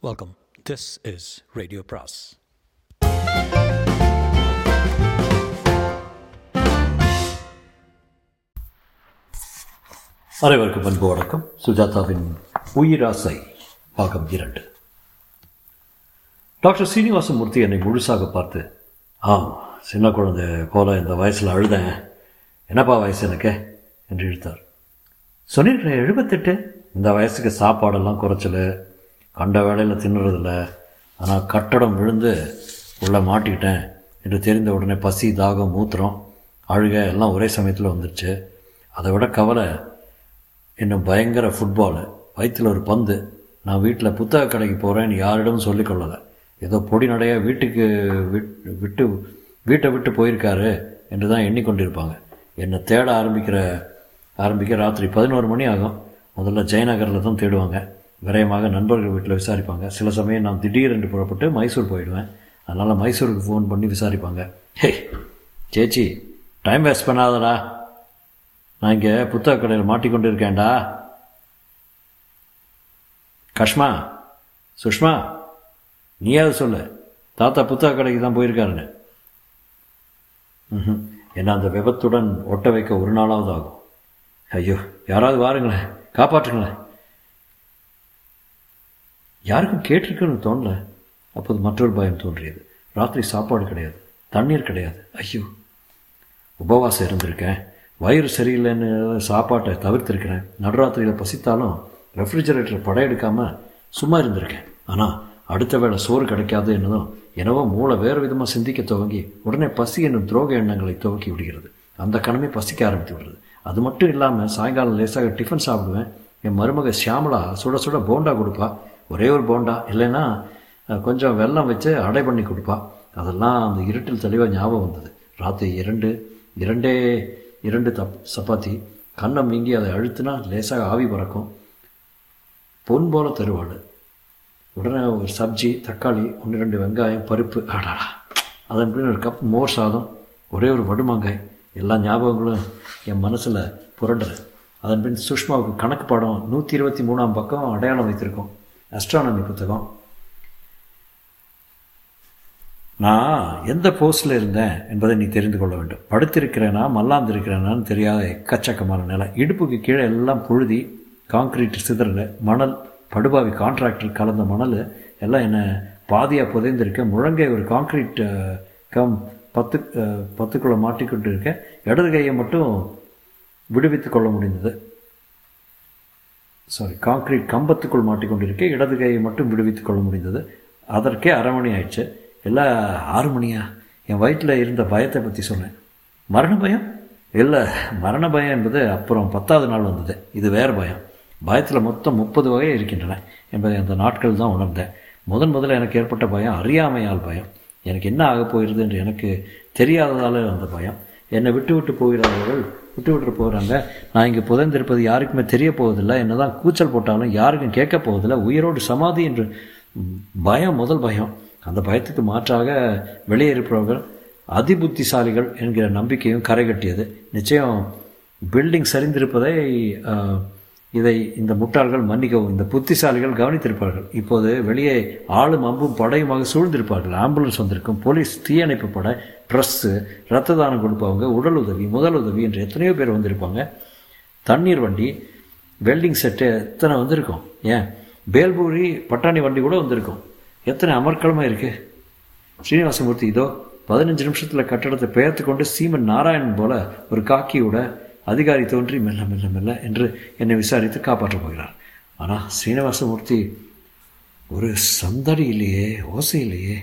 Welcome this is radio பிராஸ் அனைவருக்கும் அன்பு வணக்கம். சுஜாதாவின் உயிராசை பாகம் இரண்டு. டாக்டர் சீனிவாசமூர்த்தி என்னை முழுசாக பார்த்து ஆம் சின்ன குழந்தை போல இந்த வயசில் அழுதேன். என்னப்பா வயசு எனக்கு? என்று இழுத்தார். சொன்னிருக்கிறேன் எழுபத்தெட்டு? இந்த வயசுக்கு சாப்பாடெல்லாம் குறைச்சல். கண்ட வேலையில் தின்னுறதில்ல. ஆனால் கட்டடம் விழுந்து உள்ளே மாட்டிக்கிட்டேன் என்று தெரிந்த உடனே பசி தாகம் மூத்திரம் அழுகை எல்லாம் ஒரே சமயத்தில் வந்துடுச்சு அதை விட கவலை இன்னும் பயங்கர ஃபுட்பாலு வயிற்றில் ஒரு பந்து நான் வீட்டில் புத்தக கடைக்கு போகிறேன்னு யாரிடமும் சொல்லிக்கொள்ளலை ஏதோ பொடி நடைய வீட்டுக்கு விட் விட்டு வீட்டை விட்டு போயிருக்காரு என்று தான் எண்ணிக்கொண்டிருப்பாங்க. என்னை தேட ஆரம்பிக்கிற ஆரம்பிக்க ராத்திரி பதினோரு மணி ஆகும். முதல்ல ஜெயநகரில் தான் தேடுவாங்க. விரயமாக நண்பர்கள் வீட்டில் விசாரிப்பாங்க. சில சமயம் நான் திடீரென்று புறப்பட்டு மைசூர் போயிடுவேன். அதனால் மைசூருக்கு ஃபோன் பண்ணி விசாரிப்பாங்க. ஹே சேச்சி டைம் வேஸ்ட் பண்ணாதடா. நான் இங்கே புத்தக கடையில் மாட்டிக்கொண்டு இருக்கேன்டா கஷ்மா சுஷ்மா நீயாவது சொல்லு. தாத்தா புத்தக கடைக்கு தான் போயிருக்காருன்னு. ம் என்ன அந்த விபத்துடன் ஒட்ட வைக்க ஒரு நாளாவது ஆகும். ஐயோ யாராவது வாருங்களேன். காப்பாற்றுங்களேன். யாருக்கும் கேட்டிருக்குன்னு தோணல. அப்போது மற்றொரு பயம் தோன்றியது. ராத்திரி சாப்பாடு கிடையாது. தண்ணீர் கிடையாது. ஐயோ. உபவாசம் இருந்திருக்கேன். வயிறு சரியில்லைன்னு சாப்பாட்டை தவிர்த்திருக்கிறேன். நடுராத்திரியில் பசித்தாலும் ரெஃப்ரிஜரேட்டர் படையெடுக்காமல் சும்மா இருந்திருக்கேன். ஆனால் அடுத்த வேளை சோறு கிடைக்காது என்னதும் எனவோ மூளை வேறு விதமாக சிந்திக்க துவங்கி உடனே பசி என்னும் துரோக எண்ணங்களை துவக்கி விடுகிறது. அந்த கணமே பசிக்க ஆரம்பித்து விடுறது அது மட்டும் இல்லாமல் சாயங்காலம் லேசாக டிஃபன் சாப்பிடுவேன். என் மருமக ஷியாமலா சுட சுட போண்டா கொடுப்பா. ஒரே ஒரு போண்டா இல்லைன்னா கொஞ்சம் வெல்லம் வச்சு அடை பண்ணி கொடுப்பா. அதெல்லாம் அந்த இருட்டில் தெளிவாக ஞாபகம் வந்தது. ராத்திரி இரண்டு இரண்டே இரண்டு தப் சப்பாத்தி. கண்ணம் மீங்கி அதை அழுத்தினா லேசாக ஆவி பறக்கும். பொன் போல தருவாள் உடனே ஒரு சப்ஜி தக்காளி ஒன்று ரெண்டு வெங்காயம் பருப்பு ஆடாடா அதன் பின் ஒரு கப் மோர் சாதம் ஒரே ஒரு வடுமாங்காய். எல்லா ஞாபகங்களும் என் மனசில் புரண்டுறேன் அதன் பின் சுஷ்மாவுக்கு கணக்கு பாடம் நூற்றி இருபத்தி மூணாம் பக்கம் அடையாளம் வைத்திருக்கோம். அஸ்ட்ரானமி புத்தகம். நான் எந்த போஸ்டில் இருந்தேன் என்பதை நீ தெரிந்து கொள்ள வேண்டும். படுத்திருக்கிறேனா மல்லாந்திருக்கிறேனான்னு தெரியாத எக்கச்சக்கமான நிலை. இடுப்புக்கு கீழே எல்லாம் புழுதி காங்கிரீட் சிதறல் மணல் படுபாவி கான்ட்ராக்டர் கலந்த மணல் எல்லாம் என்னை பாதியாக புதைந்திருக்க முழங்கை ஒரு காங்கிரீட் கம் பத்து பத்துக்குள்ளே மாட்டிக்கொண்டு இருக்கேன் இடது கையை மட்டும் விடுவித்து கொள்ள முடிந்தது. சாரி காங்கிரீட் கம்பத்துக்குள் மாட்டிக்கொண்டிருக்க இடது கையை மட்டும் விடுவித்துக் கொள்ள முடிந்தது. அதற்கே அரை மணி ஆயிடுச்சு. எல்லாம் ஆறு மணியா? என் வயிற்றில் இருந்த பயத்தை பற்றி சொன்னேன். மரண பயம்? இல்லை மரண பயம் என்பது அப்புறம் பத்தாவது நாள் வந்தது. இது வேறு பயம். பயத்தில் மொத்தம் முப்பது வகை இருக்கின்றன என்பதை அந்த நாட்கள் தான் உணர்ந்தேன். முதன் முதல்ல எனக்கு ஏற்பட்ட பயம் அறியாமையால் பயம். எனக்கு என்ன ஆகப் போகிறது என்று எனக்கு தெரியாததால் அந்த பயம். என்னை விட்டு விட்டு போகிறார்கள் விட்டு விட்டு போகிறாங்க நான் இங்கே புதைந்திருப்பது யாருக்குமே தெரிய போவதில்லை என்ன தான் கூச்சல் போட்டாலும் யாருக்கும் கேட்க போவதில்லை உயிரோடு சமாதி என்று பயம் முதல் பயம். அந்த பயத்துக்கு மாற்றாக வெளியே இருப்பவர்கள் அதிபுத்திசாலிகள் என்கிற நம்பிக்கையும் கரை கட்டியது நிச்சயம் பில்டிங் சரிந்திருப்பதை இதை இந்த முட்டாள்கள் மன்னிக்கவும் இந்த புத்திசாலிகள் கவனித்திருப்பார்கள். இப்போது வெளியே ஆளும் அம்பும் படையுமாக சூழ்ந்திருப்பார்கள். ஆம்புலன்ஸ் வந்திருக்கும் போலீஸ் தீயணைப்பு படை ட்ரெஸ்ஸு ரத்த தானம் கொடுப்பவங்க உடல் உதவி முதல் உதவி என்று எத்தனையோ பேர் வந்திருப்பாங்க. தண்ணீர் வண்டி வெல்டிங் செட்டு எத்தனை வந்திருக்கும்? ஏன்? பேல்பூரி பட்டாணி வண்டி கூட வந்திருக்கும். எத்தனை அமர்க்களமாக இருக்குது ஸ்ரீனிவாசமூர்த்தி இதோ பதினஞ்சு நிமிஷத்தில் கட்டடத்தை பெயர்த்து கொண்டு சீமன் நாராயணன் போல ஒரு காக்கியோட அதிகாரி தோன்றி மெல்ல மெல்ல மெல்ல என்று என்னை விசாரித்து காப்பாற்றப் போகிறார். ஆனால் சீனிவாசமூர்த்தி ஒரு சந்தடி இல்லையே ஓசை இல்லையே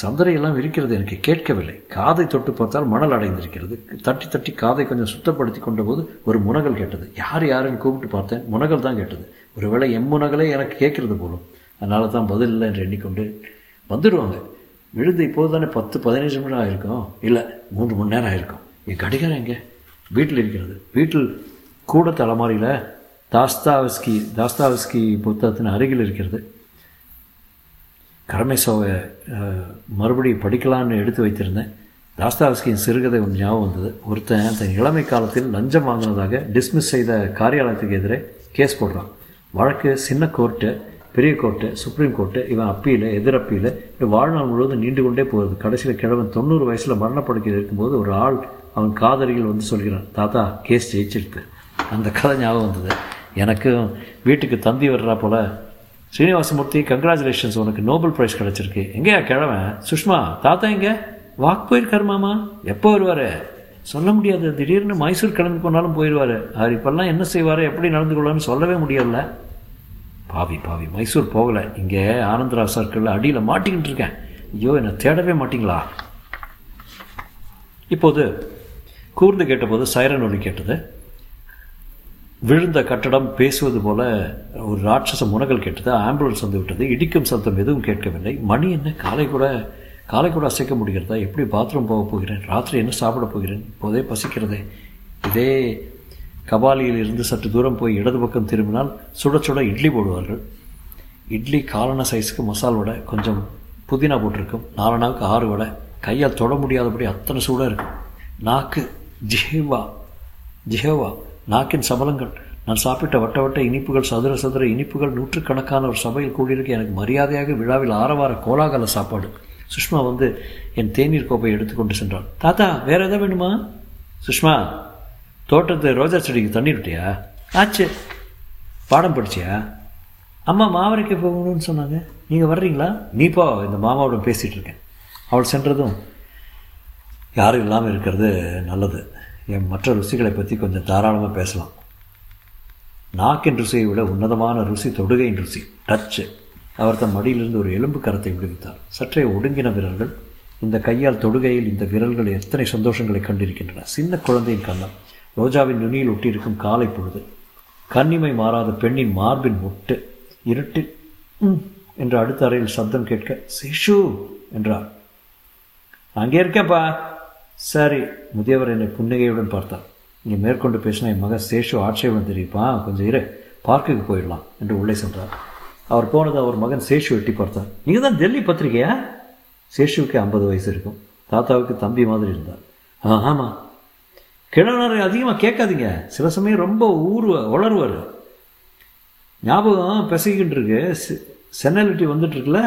சந்தடியெல்லாம் இருக்கிறது எனக்கு கேட்கவில்லை. காதை தொட்டு பார்த்தால் மணல் அடைந்திருக்கிறது. தட்டி தட்டி காதை கொஞ்சம் சுத்தப்படுத்தி கொண்ட போது ஒரு முனகல் கேட்டது. யார் யாருன்னு கூப்பிட்டு பார்த்தேன். முனகல் தான் கேட்டது. ஒருவேளை எம் முனகலே எனக்கு கேட்கறது போலும். அதனால தான் பதில் இல்லை என்று எண்ணிக்கொண்டு வந்துடுவாங்க. விழுந்து இப்போது தானே பத்து பதினஞ்சு நிமிடம் ஆயிருக்கும். இல்லை மூன்று மணி நேரம் ஆயிருக்கும். என் கடிகாரம் எங்கே? வீட்டில் இருக்கிறது. வீட்டில் கூட தலைமாரியில் தாஸ்தாவஸ்கி தாஸ்தாவஸ்கி புத்தகத்தின் அருகில் இருக்கிறது. கரமேசோவை மறுபடியும் படிக்கலான்னு எடுத்து வைத்திருந்தேன். தாஸ்தாவஸ்கியின் சிறுகதை ஒன்று ஞாபகம் வந்தது. ஒருத்தன் தன் இளமை காலத்தில் லஞ்சம் வாங்கினதாக டிஸ்மிஸ் செய்த காரியாலயத்துக்கு எதிரே கேஸ் போடுறான். வழக்கு சின்ன கோர்ட்டு பெரிய கோர்ட்டு சுப்ரீம் கோர்ட்டு இவன் அப்பீல் எதிரப்பீல் வாழ்நாள் முழுவதும் நீண்டு கொண்டே போகுது. கடைசியில் கிழவன் தொண்ணூறு வயசில் மரணப்படுக்கையில் இருக்கும்போது ஒரு ஆள் அவன் காதலிகள் வந்து சொல்கிறான் தாத்தா கேஸ் ஜெயிச்சிருக்கு. அந்த கதை ஞாபகம் வந்தது. எனக்கும் வீட்டுக்கு தந்தி வர்றா போல ஸ்ரீனிவாசமூர்த்தி கங்க்ராச்சுலேஷன்ஸ் உனக்கு நோபல் ப்ரைஸ் கிடச்சிருக்கு. எங்கேயா கிழவன் சுஷ்மா தாத்தா எங்கே? வாக் போயிருக்காரு மாமா. எப்போ வருவார்? சொல்ல முடியாது. திடீர்னு மைசூர் கிளம்பி போனாலும் போயிடுவார் அவர் இப்போல்லாம் என்ன செய்வார் எப்படி நடந்து கொள்ளணும்னு சொல்லவே முடியல. பாவி பாவி மைசூர் போகலை. இங்கே ஆனந்தரா சர்க்கிளில் அடியில் மாட்டிக்கிட்டு இருக்கேன். ஐயோ என்னை தேடவே மாட்டிங்களா? இப்போது கூர்ந்து கேட்டபோது சைரன் ஒலி கேட்டது. விழுந்த கட்டடம் பேசுவது போல ஒரு ராட்சச முனகல் கேட்டது. ஆம்புலன்ஸ் வந்து விட்டது. இடிக்கும் சத்தம் எதுவும் கேட்கவில்லை. மணி என்ன? காலை கூட காலை கூட அசைக்க முடிகிறதா? எப்படி பாத்ரூம் போக போகிறேன்? ராத்திரி என்ன சாப்பிட போகிறேன்? இப்போதே பசிக்கிறதே. இதே கபாலியில் இருந்து சற்று தூரம் போய் இடது பக்கம் திரும்பினால் சுட சுட இட்லி போடுவார்கள். இட்லி காலன சைஸுக்கு மசால் வடை கொஞ்சம் புதினா போட்டிருக்கும். நாலு நாளுக்கு ஆறு வடை. கையால் தொட முடியாதபடி அத்தனை சூடாக இருக்கும் நாக்கு ஜிஹேவா ஜிஹேவா நாக்கின் சபலங்கள். நான் சாப்பிட்ட வட்ட வட்ட இனிப்புகள் சதுர சதுர இனிப்புகள் நூற்றுக்கணக்கான ஒரு சபையில் கூடியிருக்க. எனக்கு மரியாதையாக விழாவில் ஆரவார கோலாகல சாப்பாடு. சுஷ்மா வந்து என் தேநீர் கோப்பை எடுத்துக்கொண்டு சென்றாள் தாத்தா வேற எதாவது வேணுமா? சுஷ்மா தோட்டத்து ரோஜா செடிக்கு தண்ணி விட்டியா? ஆச்சு. பாடம் படிச்சியா? அம்மா மாவரைக்கு போகணும்னு சொன்னாங்க. நீங்கள் வர்றீங்களா? நீ போ இந்த மாமாவோட பேசிகிட்டு இருக்கேன். அவள் சென்றதும் யாரும் இல்லாமல் இருக்கிறது நல்லது. என் மற்ற ருசிகளை பற்றி கொஞ்சம் தாராளமாக பேசலாம். நாக்கின் ருசியை விட உன்னதமான ருசி தொடுகையின் ருசி டச்சு அவர் தன் மடியிலிருந்து ஒரு எலும்பு கரத்தை விடுவித்தார். சற்றே ஒடுங்கின விரல்கள் இந்த கையால் தொடுகையில் இந்த விரல்கள் எத்தனை சந்தோஷங்களை கண்டிருக்கின்றன. சின்ன குழந்தையின் கண்ணம் ரோஜாவின் நுனியில் ஒட்டியிருக்கும் காலை பொழுது கன்னிமை மாறாத பெண்ணின் மார்பின் முட்டு இருட்டில் என்று அடுத்த அறையில் சப்தம் கேட்க சிஷு என்றார். அங்கே இருக்கேன்ப்பா. சரி முதியவர் என்னை புன்னகையுடன் பார்த்தார். நீங்கள் மேற்கொண்டு பேசினா என் மகன் சேஷு ஆட்சேபம் தெரிவிப்பான் கொஞ்சம் இரு பார்க்குக்கு போயிடலாம் என்று உள்ளே சென்றார். அவர் போனது அவர் மகன் சேஷு எட்டி பார்த்தார். நீங்கள் தான் டெல்லி பத்திரிகையா? சேஷுவுக்கு ஐம்பது வயசு இருக்கும். தாத்தாவுக்கு தம்பி மாதிரி இருந்தார். ஆ ஆமாம் கிழவனரை அதிகமாக கேட்காதீங்க. சில சமயம் ரொம்ப ஊர் உளருவார் ஞாபகம் பிசைக்கிட்டு இருக்கு சென்னாலிட்டி வந்துட்டு இருக்குல்ல?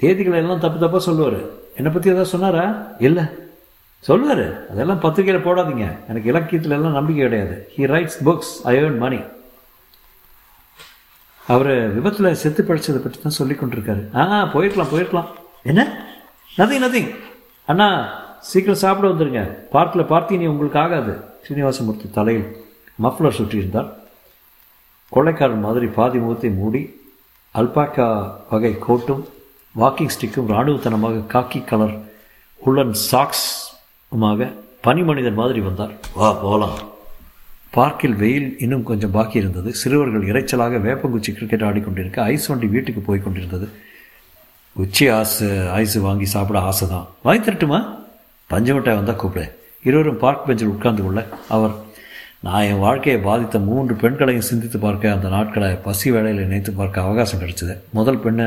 தேதிகளை எல்லாம் தப்பு தப்பாக சொல்லுவார். என்னை பற்றி எதாவது சொன்னாரா? இல்லை. சொல்லுவார். அதெல்லாம் பத்திரிகையில் போடாதீங்க. எனக்கு இலக்கியத்தில் எல்லாம் நம்பிக்கை கிடையாது. He writes books I earn money அவர் விபத்தில் செத்து படித்ததை பற்றி தான் சொல்லி கொண்டிருக்காரு. ஆ போயிருக்கலாம் போயிருக்கலாம். என்ன? நதிங் நதிங் அண்ணா சீக்கிரம் சாப்பிட வந்துருங்க. பார்க்கில் நீ உங்களுக்கு ஆகாது. ஸ்ரீனிவாசமூர்த்தி தலையில் மஃப்ளர் சுற்றியிருந்தார் கொள்ளைக்காரன் மாதிரி பாதி முகத்தை மூடி அல்பாக்கா வகை கோட்டும் வாக்கிங் ஸ்டிக்கும் இராணுவத்தனமாக காக்கி கலர் உள்ளன் சாக்ஸுமாக பனி மனிதன் மாதிரி வந்தார். வா போகலாம் பார்க்கில் வெயில் இன்னும் கொஞ்சம் பாக்கி இருந்தது. சிறுவர்கள் இறைச்சலாக வேப்பங்குச்சி கிரிக்கெட் ஆடிக்கொண்டிருக்க ஐஸ் வண்டி வீட்டுக்கு போய் கொண்டிருந்தது. உச்சி ஆசை ஐஸ் வாங்கி சாப்பிட ஆசை தான் வாங்கி தரட்டுமா? பஞ்சு மிட்டாய் வந்தால் கூப்பிடு. இருவரும் பார்க் பெஞ்சில் உட்கார்ந்து கொள்ள. அவர் நான் என் வாழ்க்கையை பாதித்த மூன்று பெண்களையும் சிந்தித்து பார்க்க அந்த நாட்களை பசி வேலையில் நினைத்து பார்க்க அவகாசம் கிடைச்சது. முதல் பெண்ணு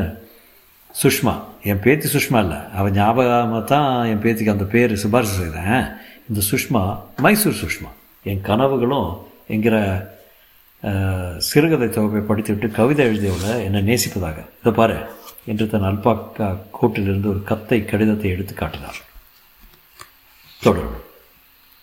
சுஷ்மா. என் பேத்தி சுஷ்மா இல்லை. அவள் ஞாபகமாக தான் என் பேத்திக்கு அந்த பேர் சிபாரிசு செய்கிறேன் இந்த சுஷ்மா மைசூர் சுஷ்மா. என் கனவுகளும் என்கிற சிறுகதை தொகுப்பை படித்துவிட்டு கவிதை எழுதியவளை என்னை நேசிப்பதாக. இதை பாரு என்று தன் அல்பாக்கா கோட்டிலிருந்து ஒரு கத்தை கடிதத்தை எடுத்து காட்டினார். தொடரும்.